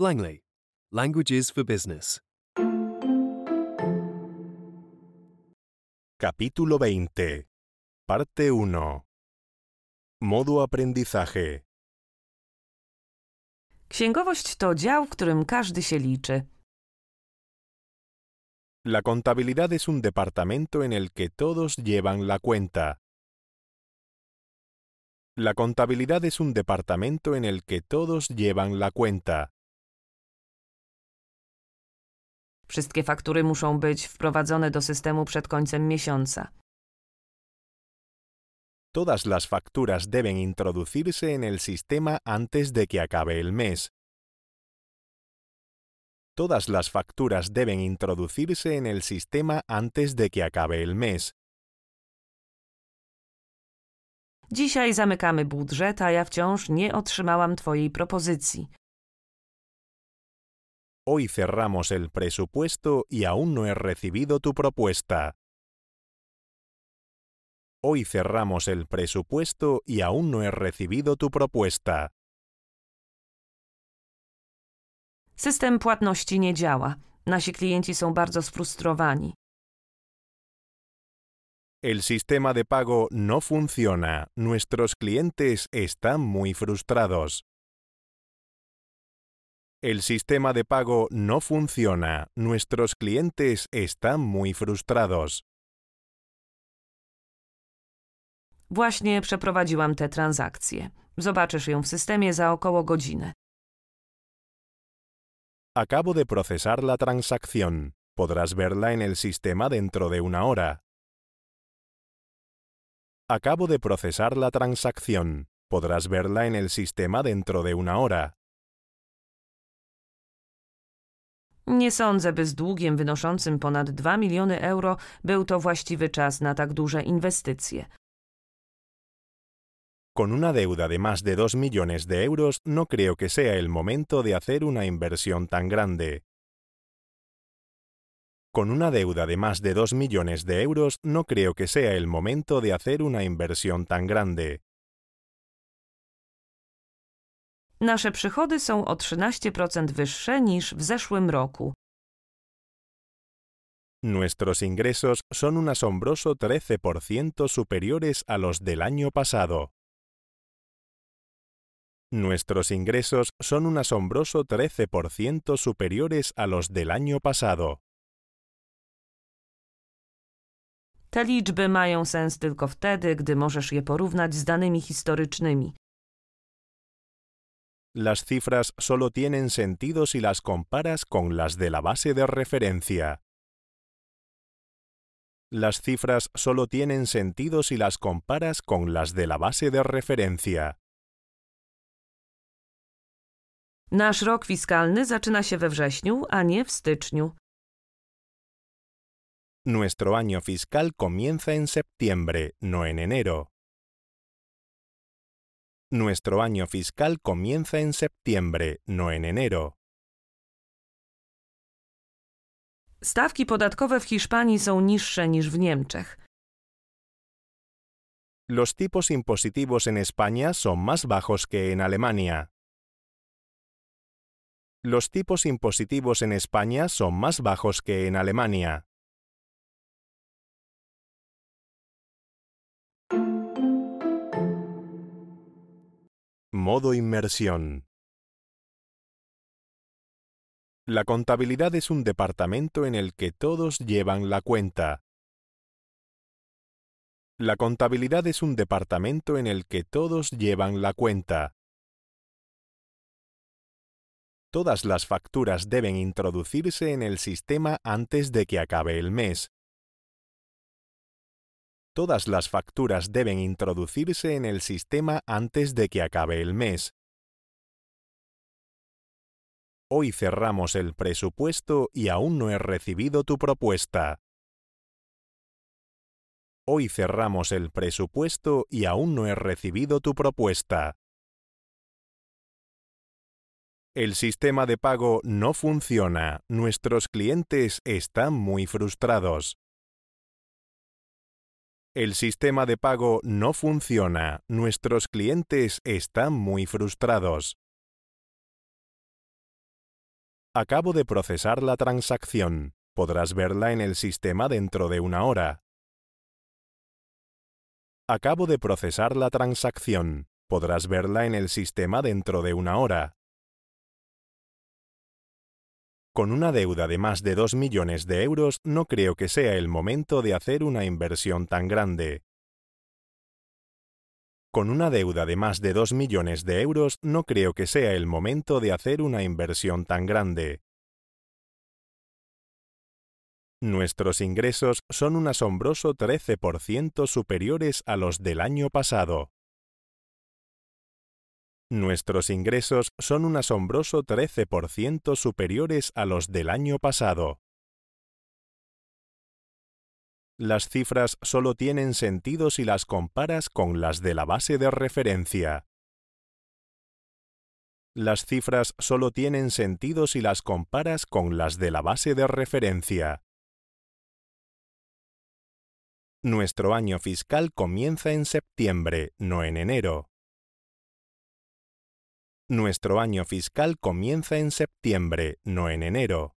Langley. Languages for Business. Capítulo 20. Parte 1. Modo aprendizaje. Księgowość to dział, w którym każdy się liczy. La contabilidad es un departamento en el que todos llevan la cuenta. La contabilidad es un departamento en el que todos llevan la cuenta. Wszystkie faktury muszą być wprowadzone do systemu przed końcem miesiąca. Todas las facturas deben introducirse en el sistema antes de que acabe el mes. Todas las facturas deben introducirse en el sistema antes de que acabe el mes. Dzisiaj zamykamy budżet, a ja wciąż nie otrzymałam Twojej propozycji. Hoy cerramos el presupuesto y aún no he recibido tu propuesta. Hoy cerramos el presupuesto y aún no he recibido tu propuesta. System płatności nie działa. Nasi klienci są bardzo sfrustrowani. El sistema de pago no funciona. Nuestros clientes están muy frustrados. El sistema de pago no funciona. Nuestros clientes están muy frustrados. Właśnie przeprowadziłam tę transakcję. Zobaczysz ją w systemie za około godzinę. Acabo de procesar la transacción. Podrás verla en el sistema dentro de una hora. Acabo de procesar la transacción. Podrás verla en el sistema dentro de una hora. Nie sądzę, by z długiem wynoszącym ponad 2 miliony euro był to właściwy czas na tak duże inwestycje. Con una deuda de más de 2 millones de euros no creo que sea el momento de hacer una inversión tan grande. Con una deuda de más de 2 millones de euros no creo que sea el momento de hacer una inversión tan grande. Nasze przychody są o 13% wyższe niż w zeszłym roku. Nuestros ingresos son un asombroso 13% superiores a los del año pasado. Nuestros ingresos son un asombroso 13% superiores a los del año pasado. Te liczby mają sens tylko wtedy, gdy możesz je porównać z danymi historycznymi. Las cifras solo tienen sentido si las comparas con las de la base de referencia. Las cifras solo tienen sentido si las comparas con las de la base de referencia. Nasz rok fiskalny zaczyna się we wrześniu, a nie w styczniu. Nuestro año fiscal comienza en septiembre, no en enero. Nuestro año fiscal comienza en septiembre, no en enero. Stawki podatkowe w Hiszpanii są niższe niż w Niemczech. Los tipos impositivos en España son más bajos que en Alemania. Los tipos impositivos en España son más bajos que en Alemania. Modo inmersión. La contabilidad es un departamento en el que todos llevan la cuenta. La contabilidad es un departamento en el que todos llevan la cuenta. Todas las facturas deben introducirse en el sistema antes de que acabe el mes. Todas las facturas deben introducirse en el sistema antes de que acabe el mes. Hoy cerramos el presupuesto y aún no he recibido tu propuesta. Hoy cerramos el presupuesto y aún no he recibido tu propuesta. El sistema de pago no funciona. Nuestros clientes están muy frustrados. El sistema de pago no funciona. Nuestros clientes están muy frustrados. Acabo de procesar la transacción. Podrás verla en el sistema dentro de una hora. Acabo de procesar la transacción. Podrás verla en el sistema dentro de una hora. Con una deuda de más de 2 millones de euros no creo que sea el momento de hacer una inversión tan grande. Con una deuda de más de 2 millones de euros no creo que sea el momento de hacer una inversión tan grande. Nuestros ingresos son un asombroso 13% superiores a los del año pasado. Nuestros ingresos son un asombroso 13% superiores a los del año pasado. Las cifras solo tienen sentido si las comparas con las de la base de referencia. Las cifras solo tienen sentido si las comparas con las de la base de referencia. Nuestro año fiscal comienza en septiembre, no en enero. Nuestro año fiscal comienza en septiembre, no en enero.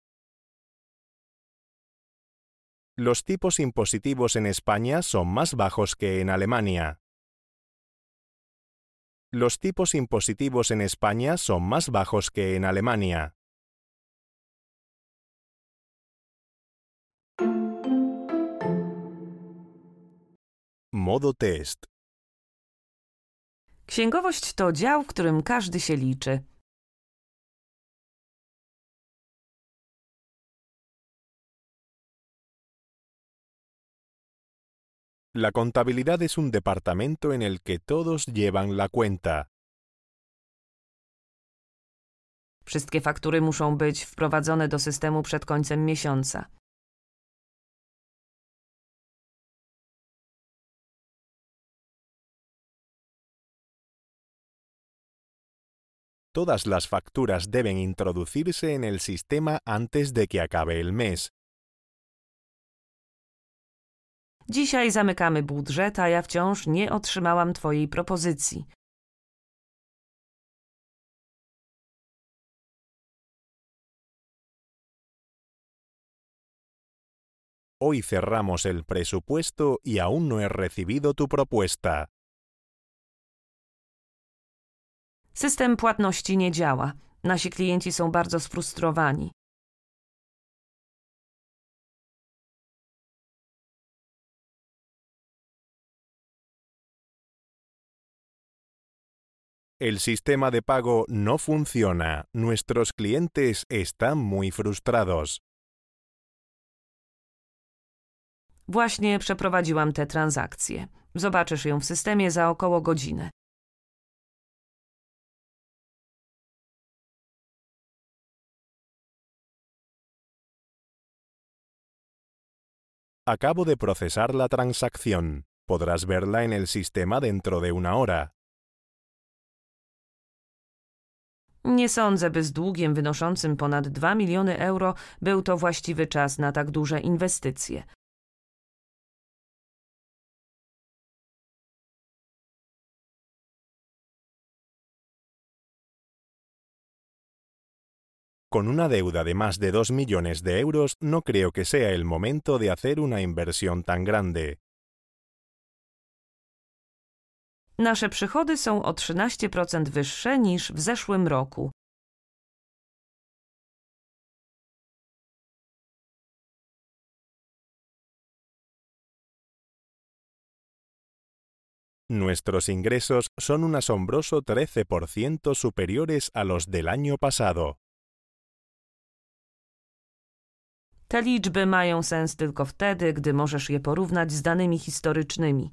Los tipos impositivos en España son más bajos que en Alemania. Los tipos impositivos en España son más bajos que en Alemania. Modo test. Księgowość to dział, w którym każdy się liczy. La contabilidad es un departamento en el que todos llevan la cuenta. Wszystkie faktury muszą być wprowadzone do systemu przed końcem miesiąca. Todas las facturas deben introducirse en el sistema antes de que acabe el mes. Dzisiaj zamykamy budżet, a ja wciąż nie otrzymałam Twojej propozycji. Hoy cerramos el presupuesto y aún no he recibido tu propuesta. System płatności nie działa. Nasi klienci są bardzo sfrustrowani. El sistema de pago no funciona. Nuestros clientes están muy frustrados. Właśnie przeprowadziłam tę transakcję. Zobaczysz ją w systemie za około godzinę. Acabo de procesar la transacción. Podrás verla en el sistema dentro de una hora. Nie sądzę, by z długiem wynoszącym ponad 2 miliony euro był to właściwy czas na tak duże inwestycje. Con una deuda de más de 2 millones de euros no creo que sea el momento de hacer una inversión tan grande. Nasze przychody są o 13% wyższe niż w zeszłym roku. Nuestros ingresos son un asombroso 13% superiores a los del año pasado. Te liczby mają sens tylko wtedy, gdy możesz je porównać z danymi historycznymi.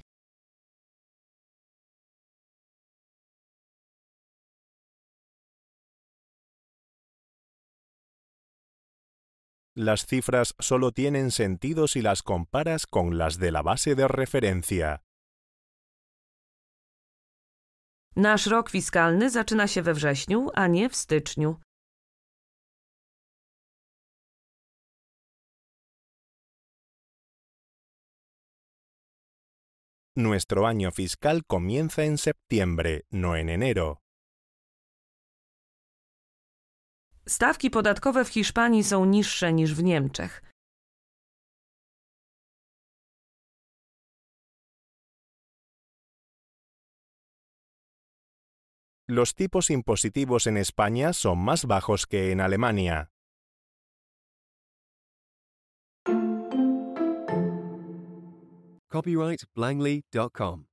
Las cifras solo tienen sentido si las comparas con las de la base de referencia. Nasz rok fiskalny zaczyna się we wrześniu, a nie w styczniu. Nuestro año fiscal comienza en septiembre, no en enero. Stawki podatkowe w Hiszpanii są niższe niż w Niemczech. Los tipos impositivos en España son más bajos que en Alemania. Copyright Langley.com.